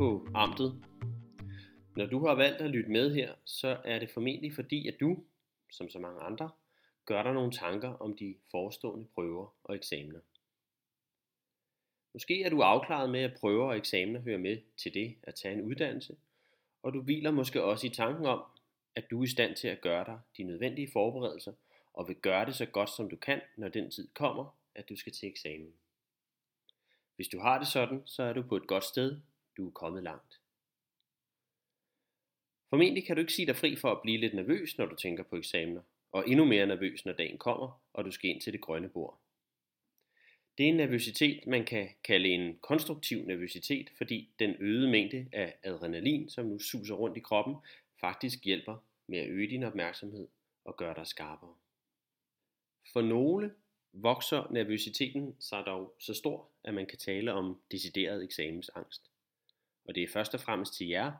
på amtet. Når du har valgt at lytte med her, så er det formentlig fordi, at du, som så mange andre, gør dig nogle tanker om de forestående prøver og eksamener. Måske er du afklaret med, at prøver og eksamener hører med til det at tage en uddannelse, og du hviler måske også i tanken om, at du er i stand til at gøre dig de nødvendige forberedelser, og vil gøre det så godt som du kan, når den tid kommer, at du skal til eksamen. Hvis du har det sådan, så er du på et godt sted, du er kommet langt. Formentlig kan du ikke sige dig fri for at blive lidt nervøs, når du tænker på eksamener, og endnu mere nervøs, når dagen kommer, og du skal ind til det grønne bord. Det er en nervøsitet, man kan kalde en konstruktiv nervøsitet, fordi den øgede mængde af adrenalin, som nu suser rundt i kroppen, faktisk hjælper med at øge din opmærksomhed og gøre dig skarpere. For nogle vokser nervøsiteten sig dog så stor, at man kan tale om decideret eksamensangst. Og det er først og fremmest til jer,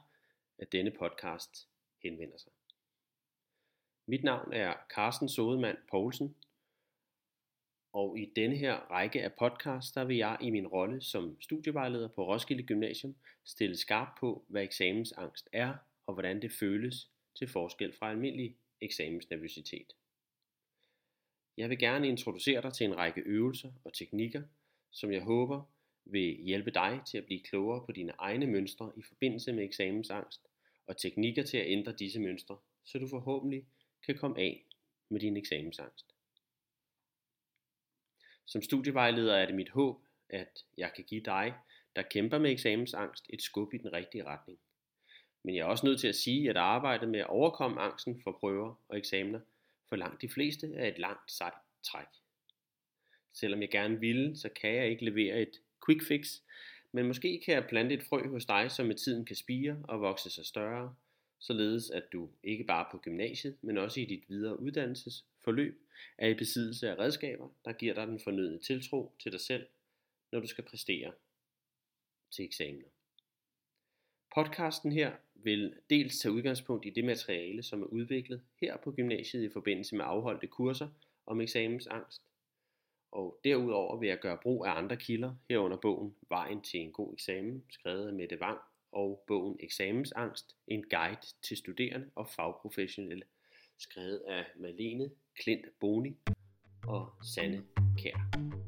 at denne podcast henvender sig. Mit navn er Carsten Sodemann Poulsen, og i denne her række af podcasts, der vil jeg i min rolle som studievejleder på Roskilde Gymnasium stille skarp på, hvad eksamensangst er, og hvordan det føles til forskel fra almindelig eksamensnervøsitet. Jeg vil gerne introducere dig til en række øvelser og teknikker, som jeg håber vil hjælpe dig til at blive klogere på dine egne mønstre i forbindelse med eksamensangst, og teknikker til at ændre disse mønstre, så du forhåbentlig kan komme af med din eksamensangst. Som studievejleder er det mit håb, at jeg kan give dig, der kæmper med eksamensangst, et skub i den rigtige retning. Men jeg er også nødt til at sige, at arbejdet med at overkomme angsten for prøver og eksamener for langt de fleste er et langt sejt træk. Selvom jeg gerne ville, så kan jeg ikke levere et quick fix, men måske kan jeg plante et frø hos dig, som med tiden kan spire og vokse sig større, således at du ikke bare på gymnasiet, men også i dit videre uddannelsesforløb er i besiddelse af redskaber, der giver dig den fornødne tiltro til dig selv, når du skal præstere til eksamener. Podcasten her vil dels tage udgangspunkt i det materiale, som er udviklet her på gymnasiet i forbindelse med afholdte kurser om eksamensangst. Og derudover vil jeg gøre brug af andre kilder, herunder bogen Vejen til en god eksamen, skrevet af Mette Wang, og bogen Eksamensangst, en guide til studerende og fagprofessionelle, skrevet af Malene Klint Boni og Sanne Kær.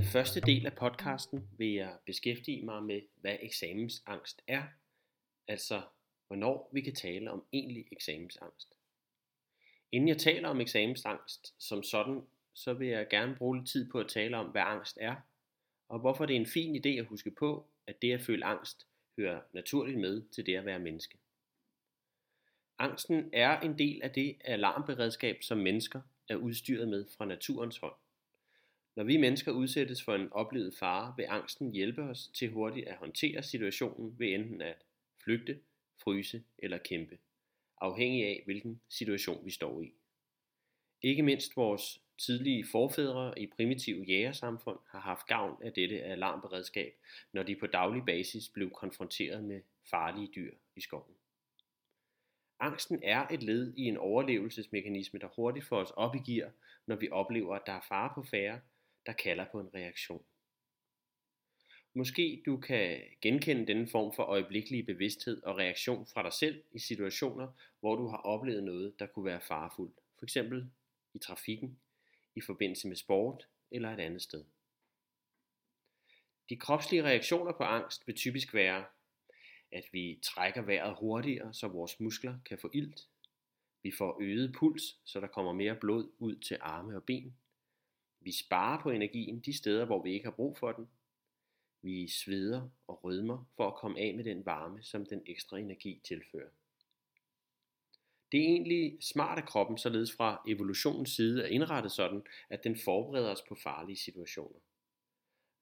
Denne første del af podcasten vil jeg beskæftige mig med, hvad eksamensangst er, altså hvornår vi kan tale om egentlig eksamensangst. Inden jeg taler om eksamensangst som sådan, så vil jeg gerne bruge lidt tid på at tale om, hvad angst er, og hvorfor det er en fin idé at huske på, at det at føle angst hører naturligt med til det at være menneske. Angsten er en del af det alarmberedskab, som mennesker er udstyret med fra naturens hånd. Når vi mennesker udsættes for en oplevet fare, vil angsten hjælpe os til hurtigt at håndtere situationen ved enten at flygte, fryse eller kæmpe, afhængig af hvilken situation vi står i. Ikke mindst vores tidlige forfædre i primitive jægersamfund har haft gavn af dette alarmberedskab, når de på daglig basis blev konfronteret med farlige dyr i skoven. Angsten er et led i en overlevelsesmekanisme, der hurtigt får os op i gear, når vi oplever, at der er fare på færre, der kalder på en reaktion. Måske du kan genkende denne form for øjeblikkelig bevidsthed og reaktion fra dig selv i situationer, hvor du har oplevet noget, der kunne være farefuldt. For eksempel i trafikken, i forbindelse med sport eller et andet sted. De kropslige reaktioner på angst vil typisk være, at vi trækker vejret hurtigere, så vores muskler kan få ilt. Vi får øget puls, så der kommer mere blod ud til arme og ben. Vi sparer på energien de steder, hvor vi ikke har brug for den. Vi sveder og rødmer for at komme af med den varme, som den ekstra energi tilfører. Det er egentlig smart at kroppen således fra evolutionens side er indrettet sådan, at den forbereder os på farlige situationer.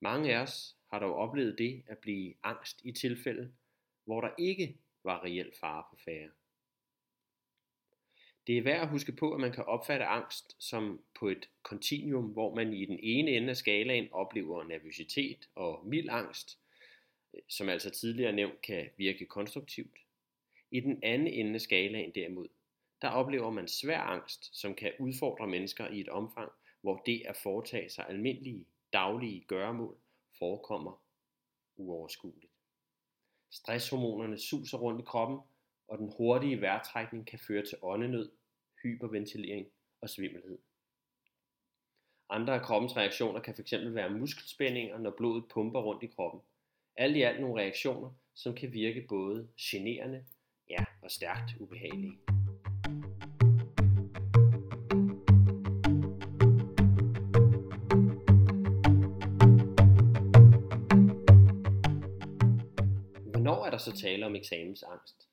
Mange af os har dog oplevet det at blive angst i tilfælde, hvor der ikke var reel fare på færre. Det er værd at huske på, at man kan opfatte angst som på et kontinuum, hvor man i den ene ende af skalaen oplever nervøsitet og mild angst, som altså tidligere nævnt kan virke konstruktivt. I den anden ende af skalaen derimod, der oplever man svær angst, som kan udfordre mennesker i et omfang, hvor det at foretage sig almindelige daglige gøremål forekommer uoverskueligt. Stresshormonerne suser rundt i kroppen, og den hurtige vejrtrækning kan føre til åndenød, hyperventilering og svimmelhed. Andre af kroppens reaktioner kan fx være muskelspændinger, når blodet pumper rundt i kroppen. Alt i alt nogle reaktioner, som kan virke både generende ja, og stærkt ubehagelige. Hvornår er der så tale om eksamensangst?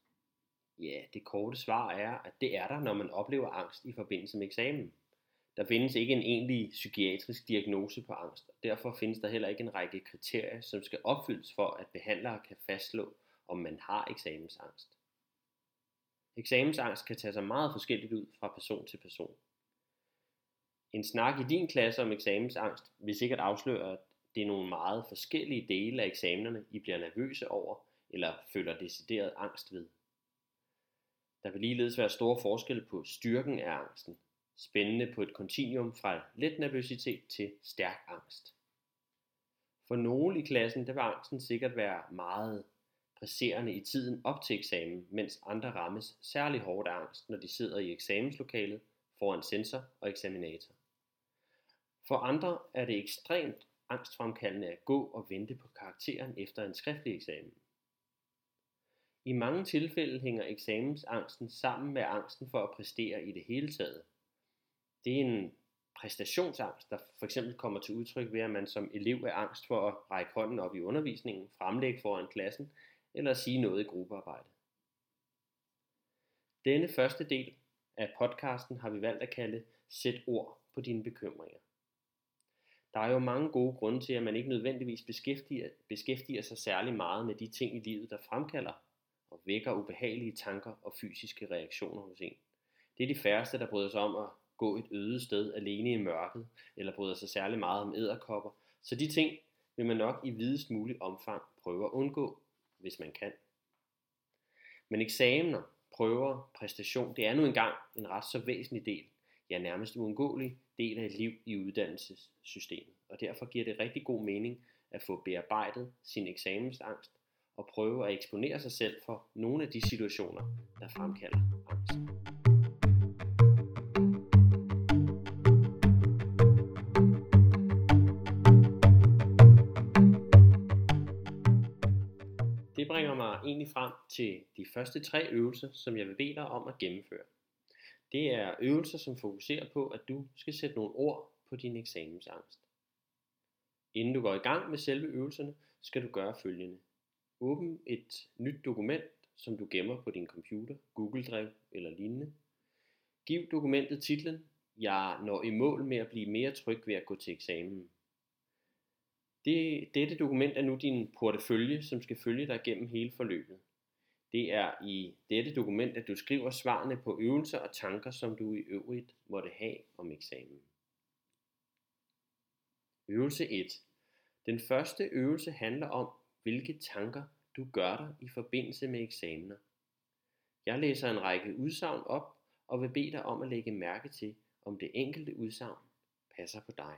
Ja, det korte svar er, at det er der, når man oplever angst i forbindelse med eksamen. Der findes ikke en egentlig psykiatrisk diagnose på angst, og derfor findes der heller ikke en række kriterier, som skal opfyldes for, at behandlere kan fastslå, om man har eksamensangst. Eksamensangst kan tage sig meget forskelligt ud fra person til person. En snak i din klasse om eksamensangst vil sikkert afsløre, at det er nogle meget forskellige dele af eksamenerne, I bliver nervøse over eller føler decideret angst ved. Der vil ligeledes være store forskelle på styrken af angsten, spændende på et kontinuum fra let nervøsitet til stærk angst. For nogle i klassen, der vil angsten sikkert være meget presserende i tiden op til eksamen, mens andre rammes særlig hårdt af angst, når de sidder i eksamenslokalet foran sensor og eksaminator. For andre er det ekstremt angstfremkaldende at gå og vente på karakteren efter en skriftlig eksamen. I mange tilfælde hænger eksamensangsten sammen med angsten for at præstere i det hele taget. Det er en præstationsangst, der for eksempel kommer til udtryk ved, at man som elev er angst for at række hånden op i undervisningen, fremlægge foran klassen eller sige noget i gruppearbejde. Denne første del af podcasten har vi valgt at kalde Sæt ord på dine bekymringer. Der er jo mange gode grunde til, at man ikke nødvendigvis beskæftiger, beskæftiger sig særlig meget med de ting i livet, der fremkalder og vækker ubehagelige tanker og fysiske reaktioner hos en. Det er de færreste, der bryder sig om at gå et øde sted alene i mørket, eller bryder sig særlig meget om æderkopper. Så de ting vil man nok i videst mulig omfang prøve at undgå, hvis man kan. Men eksamener, prøver, præstation, det er nu engang en ret så væsentlig del, ja nærmest uundgåelig del af et liv i uddannelsessystemet. Og derfor giver det rigtig god mening at få bearbejdet sin eksamensangst og prøve at eksponere sig selv for nogle af de situationer, der fremkalder angst. Det bringer mig egentlig frem til de første tre øvelser, som jeg vil bede dig om at gennemføre. Det er øvelser, som fokuserer på, at du skal sætte nogle ord på din eksamensangst. Inden du går i gang med selve øvelserne, skal du gøre følgende. Åbn et nyt dokument, som du gemmer på din computer, Google Drive eller lignende. Giv dokumentet titlen Jeg når i mål med at blive mere tryg ved at gå til eksamen. Det, dette dokument er nu din portefølje, som skal følge dig gennem hele forløbet. Det er i dette dokument, at du skriver svarene på øvelser og tanker, som du i øvrigt måtte have om eksamen. Øvelse 1. Den første øvelse handler om, hvilke tanker du gør dig i forbindelse med eksamener. Jeg læser en række udsagn op og vil bede dig om at lægge mærke til, om det enkelte udsagn passer på dig.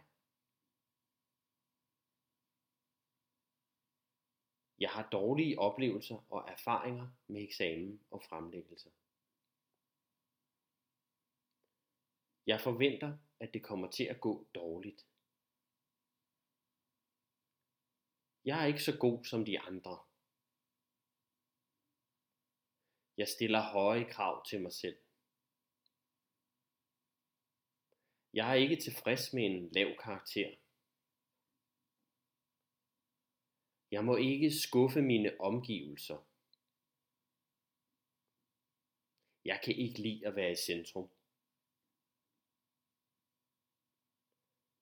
Jeg har dårlige oplevelser og erfaringer med eksamen og fremlæggelser. Jeg forventer, at det kommer til at gå dårligt. Jeg er ikke så god som de andre. Jeg stiller høje krav til mig selv. Jeg er ikke tilfreds med en lav karakter. Jeg må ikke skuffe mine omgivelser. Jeg kan ikke lide at være i centrum.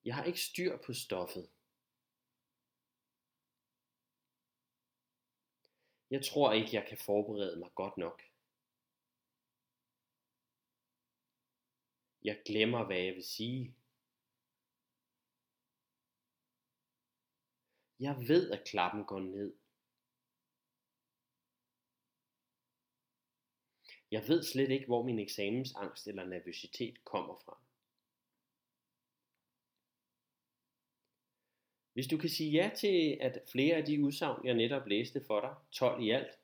Jeg har ikke styr på stoffet. Jeg tror ikke, jeg kan forberede mig godt nok. Jeg glemmer, hvad jeg vil sige. Jeg ved, at klappen går ned. Jeg ved slet ikke, hvor min eksamensangst eller nervøsitet kommer fra. Hvis du kan sige ja til, at flere af de udsagn, jeg netop læste for dig, 12 i alt,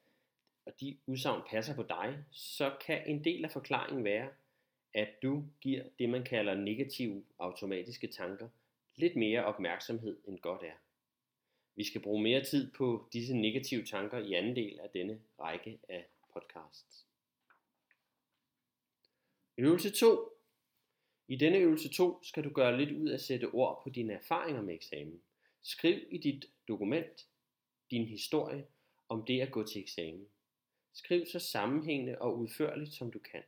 og de udsagn passer på dig, så kan en del af forklaringen være, at du giver det, man kalder negative automatiske tanker, lidt mere opmærksomhed end godt er. Vi skal bruge mere tid på disse negative tanker i anden del af denne række af podcasts. Øvelse 2. I denne øvelse 2 skal du gøre lidt ud af at sætte ord på dine erfaringer med eksamen. Skriv i dit dokument din historie om det at gå til eksamen. Skriv så sammenhængende og udførligt som du kan.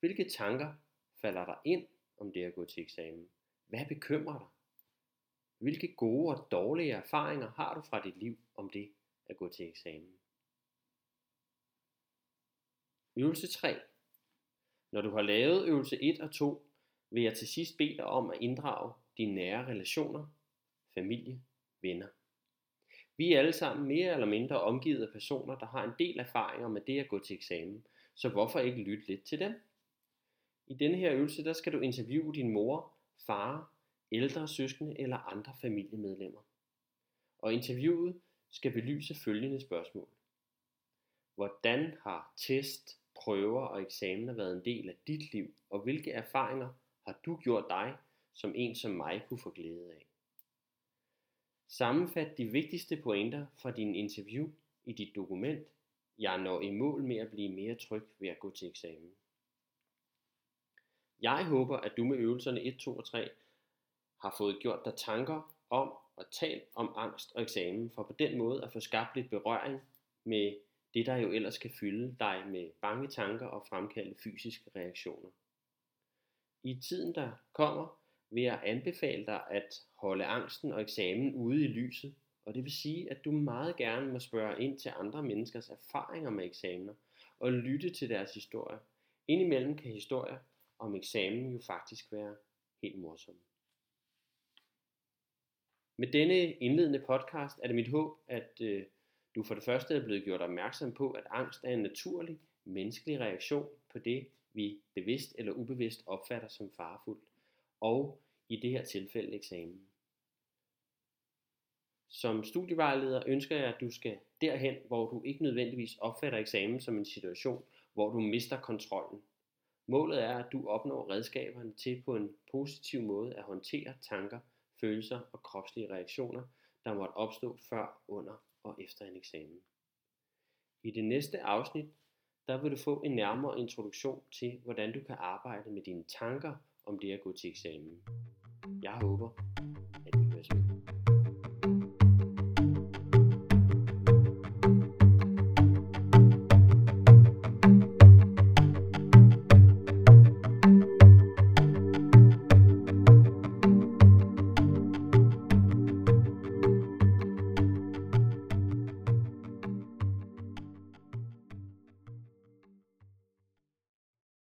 Hvilke tanker falder der ind om det at gå til eksamen? Hvad bekymrer dig? Hvilke gode og dårlige erfaringer har du fra dit liv om det at gå til eksamen? Øvelse 3. Når du har lavet øvelse 1 og 2, vil jeg til sidst bede dig om at inddrage dine nære relationer, familie, venner. Vi er alle sammen mere eller mindre omgivet af personer, der har en del erfaringer med det at gå til eksamen, så hvorfor ikke lytte lidt til dem? I denne her øvelse, der skal du interviewe din mor, far, ældre søskende eller andre familiemedlemmer. Og interviewet skal belyse følgende spørgsmål. Hvordan har test, prøver og eksamener været en del af dit liv, og hvilke erfaringer har du gjort dig, som en som mig kunne få glæde af? Sammenfat de vigtigste pointer fra din interview i dit dokument. Jeg når i mål med at blive mere tryg ved at gå til eksamen. Jeg håber, at du med øvelserne 1, 2 og 3 har fået gjort dig tanker om og talt om angst og eksamen, for på den måde at få skabt lidt berøring med det, der jo ellers kan fylde dig med bange tanker og fremkalde fysiske reaktioner. I tiden, der kommer, vil jeg anbefale dig at holde angsten og eksamen ude i lyset, og det vil sige, at du meget gerne må spørge ind til andre menneskers erfaringer med eksamener og lytte til deres historier. Indimellem kan historier om eksamen jo faktisk være helt morsomme. Med denne indledende podcast er det mit håb, at øh, du for det første er blevet gjort opmærksom på, at angst er en naturlig menneskelig reaktion på det, vi bevidst eller ubevidst opfatter som farefuldt, og i det her tilfælde eksamen. Som studievejleder ønsker jeg, at du skal derhen, hvor du ikke nødvendigvis opfatter eksamen som en situation, hvor du mister kontrollen. Målet er, at du opnår redskaberne til på en positiv måde at håndtere tanker, følelser og kropslige reaktioner, der måtte opstå før, under og efter en eksamen. I det næste afsnit, der vil du få en nærmere introduktion til, hvordan du kan arbejde med dine tanker om det at gå til eksamen. Jeg håber,